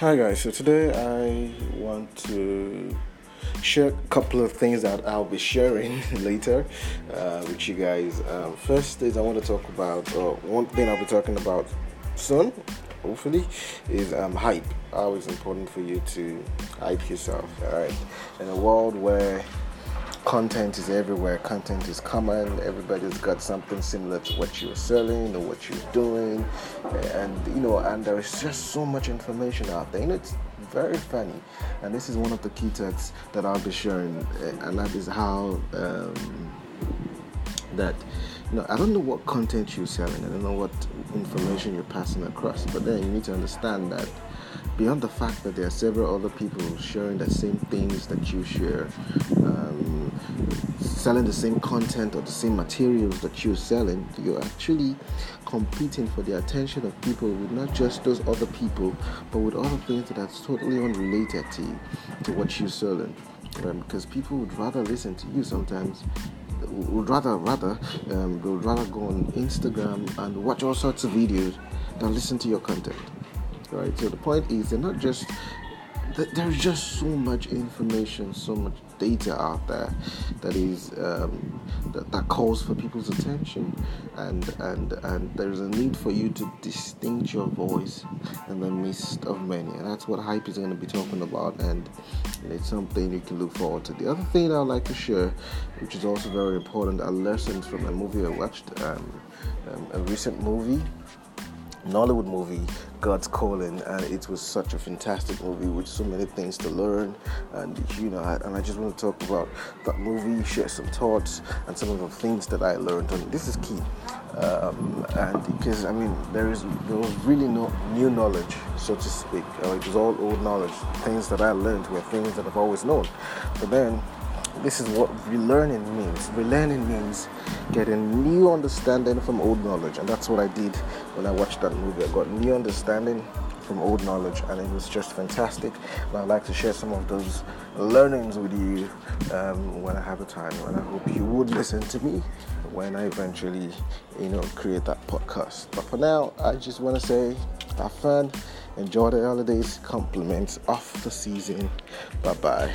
Hi guys, so today I want to share a couple of things that I'll be sharing later uh, with you guys. Um, first is I want to talk about, uh, one thing I'll be talking about soon, hopefully, is um, hype. How it's important for you to hype yourself, alright? In a world where content is everywhere, content is common, everybody's got something similar to what you're selling or what you're doing, and you know, and there's just so much information out there, and it's very funny. And this is one of the key texts that I'll be sharing, uh, and that is how um, that you know, I don't know what content you're selling, I don't know what information you're passing across, but then you need to understand that beyond the fact that there are several other people sharing the same things that you share, um, selling the same content or the same materials that you're selling, you're actually competing for the attention of people with not just those other people, but with other things that are totally unrelated to to what you're selling. Um, because people would rather listen to you sometimes would rather rather um, would rather go on Instagram and watch all sorts of videos than listen to your content right? So the point is, they're not just there's just so much information, so much data out there that is um, that, that, calls for people's attention, and and and there's a need for you to distinct your voice in the midst of many, and that's what hype is going to be talking about, and it's something you can look forward to. The other thing I'd like to share, which is also very important, are lessons from a movie I watched, um, um, a recent movie Nollywood movie, God's Calling, and it was such a fantastic movie with so many things to learn. And you know, and I just want to talk about that movie, share some thoughts and some of the things that I learned. And this is key, um, and because I mean, there is there was really no new knowledge, so to speak. Uh, it was all old knowledge. Things that I learned were things that I've always known, but then this is what relearning means. Relearning means getting new understanding from old knowledge, and that's what I did when I watched that movie. I got new understanding from old knowledge, and it was just fantastic. And I'd like to share some of those learnings with you um, when I have the time, and I hope you would listen to me when I eventually, you know, create that podcast. But for now, I just want to say, have fun, enjoy the holidays, compliments of the season. Bye bye.